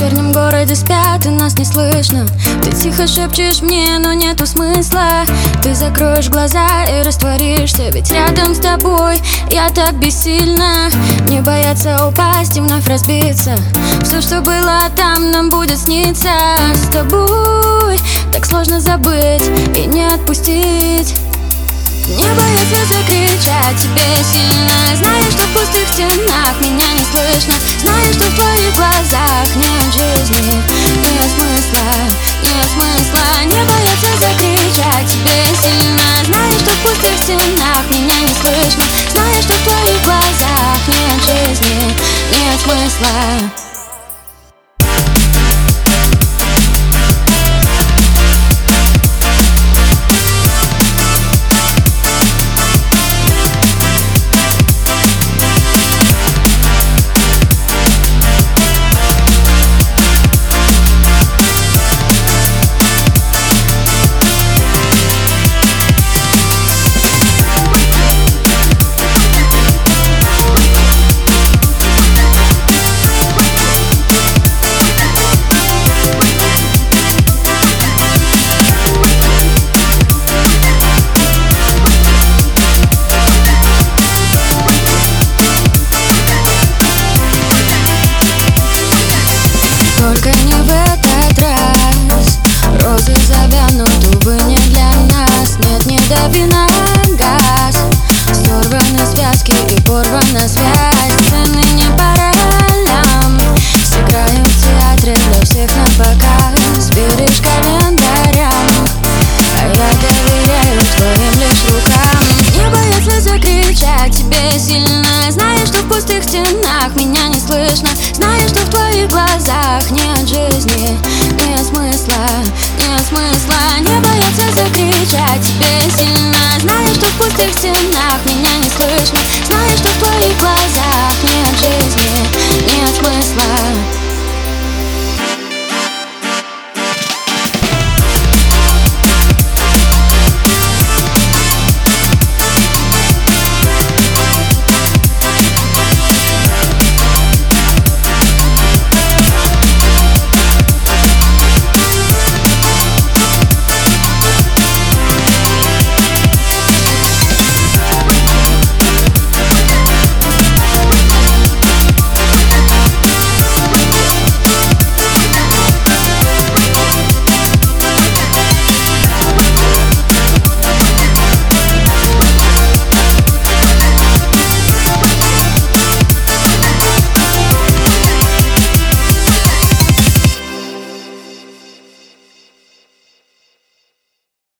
вечернем городе спят и нас не слышно. Ты тихо шепчешь мне, но нету смысла. Ты закроешь глаза и растворишься Ведь рядом с тобой я так бессильна. Не бояться упасть и вновь разбиться. Все, что было там, нам будет сниться. С тобой так сложно забыть и не отпустить. Не бояться закричать тебе сильно. Знаешь, что в пустых стенах меня не слышно. Знаешь, что в твоих глазах нет стенах меня не слышно. Знаешь, что в твоих глазах нет жизни Нет смысла слышно. Знаешь, что в твоих глазах нет жизни. Нет смысла, нет смысла. Не бояться закричать тебе сильно. Знаешь, что в пустых стенах меня не слышно. Знаешь, что в твоих глазах